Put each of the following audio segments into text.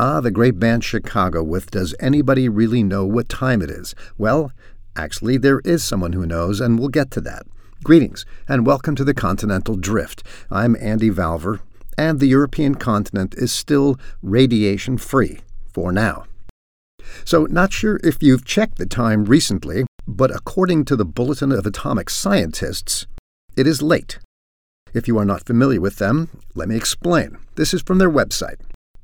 Ah, the great band Chicago with Does Anybody Really Know What Time It Is? Well, actually, there is someone who knows, and we'll get to that. Greetings, and welcome to the Continental Drift. I'm Andy Valvur, and the European continent is still radiation free for now. So, not sure if you've checked the time recently, but according to the Bulletin of Atomic Scientists, it is late. If you are not familiar with them, let me explain. This is from their website.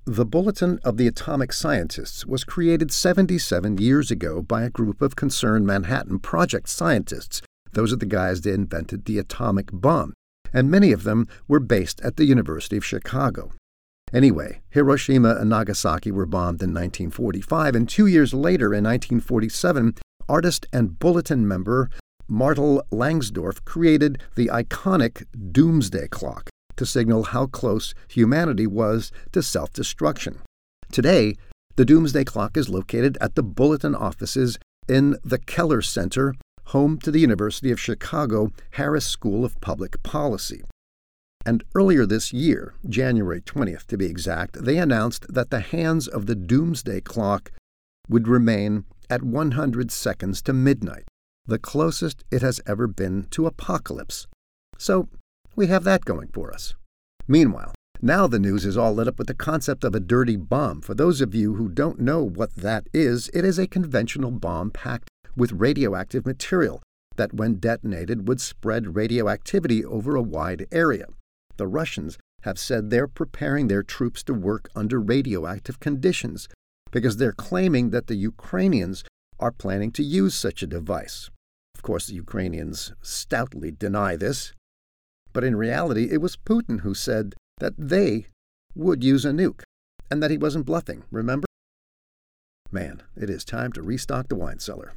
The Bulletin of the Atomic Scientists was created 77 years ago by a group of concerned Manhattan Project scientists. Those are the guys that invented the atomic bomb, and many of them were based at the University of Chicago. Anyway, Hiroshima and Nagasaki were bombed in 1945, and two years later, in 1947, artist and Bulletin member Martyl Langsdorf created the iconic Doomsday Clock to signal how close humanity was to self destruction. Today, the Doomsday Clock is located at the Bulletin offices in the Keller Center, home to the University of Chicago Harris School of Public Policy. And earlier this year, January 20th to be exact, they announced that the hands of the Doomsday Clock would remain at 100 seconds to midnight, the closest it has ever been to apocalypse. So, we have that going for us. Meanwhile, now the news is all lit up with the concept of a dirty bomb. For those of you who don't know what that is, it is a conventional bomb packed with radioactive material that, when detonated, would spread radioactivity over a wide area. The Russians have said they're preparing their troops to work under radioactive conditions because they're claiming that the Ukrainians are planning to use such a device. Of course, the Ukrainians stoutly deny this, but in reality, it was Putin who said that they would use a nuke and that he wasn't bluffing, remember? Man, it is time to restock the wine cellar.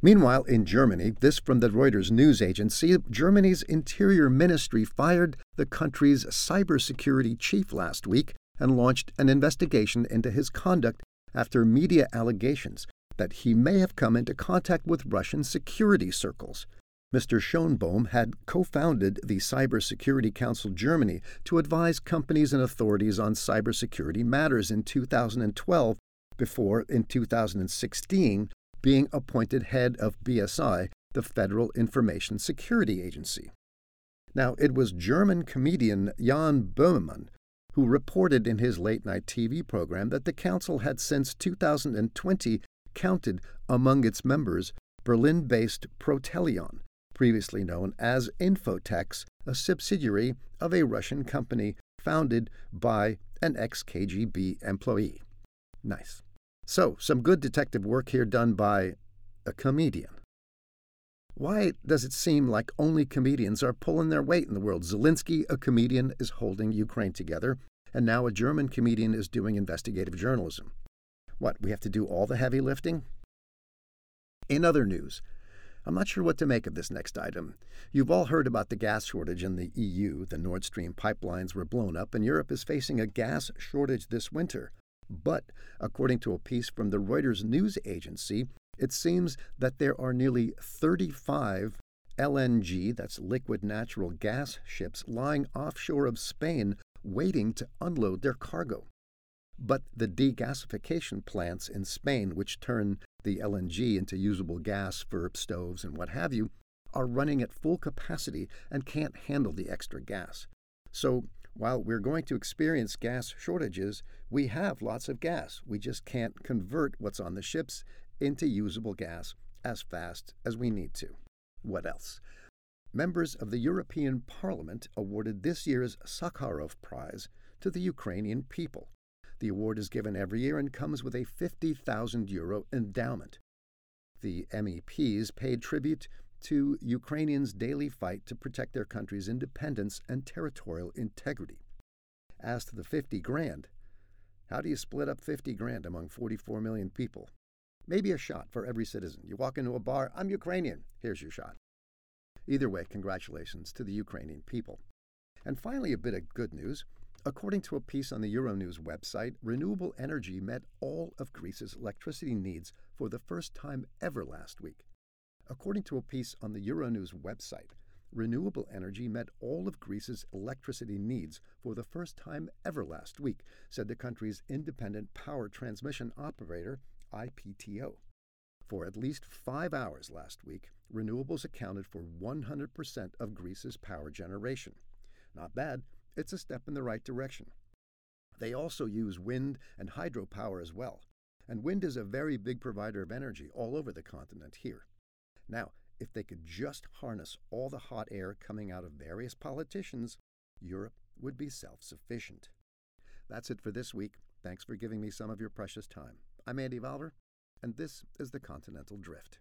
Meanwhile, in Germany, this from the Reuters news agency, Germany's Interior Ministry fired the country's cybersecurity chief last week and launched an investigation into his conduct after media allegations that he may have come into contact with Russian security circles. Mr. Schonbohm had co founded the Cybersecurity Council Germany to advise companies and authorities on cybersecurity matters in 2012 before, in 2016, being appointed head of BSI, the Federal Information Security Agency. Now, it was German comedian Jan Böhmermann who reported in his late night TV program that the council had since 2020 counted among its members Berlin based Protelion, previously known as Infotecs, a subsidiary of a Russian company founded by an ex KGB employee. Nice. So, some good detective work here done by a comedian. Why does it seem like only comedians are pulling their weight in the world? Zelensky, a comedian, is holding Ukraine together, and now a German comedian is doing investigative journalism. What, we have to do all the heavy lifting? In other news, I'm not sure what to make of this next item. You've all heard about the gas shortage in the EU. The Nord Stream pipelines were blown up, and Europe is facing a gas shortage this winter. But according to a piece from the Reuters news agency, it seems that there are nearly 35 LNG, that's liquid natural gas ships, lying offshore of Spain waiting to unload their cargo. But the degasification plants in Spain, which turn the LNG into usable gas for stoves and what have you, are running at full capacity and can't handle the extra gas. So while we're going to experience gas shortages, we have lots of gas. We just can't convert what's on the ships into usable gas as fast as we need to. What else? Members of the European Parliament awarded this year's Sakharov Prize to the Ukrainian people. The award is given every year and comes with a 50,000 euro endowment. The MEPs paid tribute to Ukrainians' daily fight to protect their country's independence and territorial integrity. As to the 50 grand, how do you split up 50 grand among 44 million people? Maybe a shot for every citizen. You walk into a bar, I'm Ukrainian, here's your shot. Either way, congratulations to the Ukrainian people. And finally, a bit of good news. According to a piece on the Euronews website, renewable energy met all of Greece's electricity needs for the first time ever last week. According to a piece on the Euronews website, renewable energy met all of Greece's electricity needs for the first time ever last week, said the country's independent power transmission operator, IPTO. For at least five hours last week, renewables accounted for 100% of Greece's power generation. Not bad, it's a step in the right direction. They also use wind and hydropower as well, and wind is a very big provider of energy all over the continent here. Now, if they could just harness all the hot air coming out of various politicians, Europe would be self sufficient. That's it for this week. Thanks for giving me some of your precious time. I'm Andy Valvur, and this is the Continental Drift.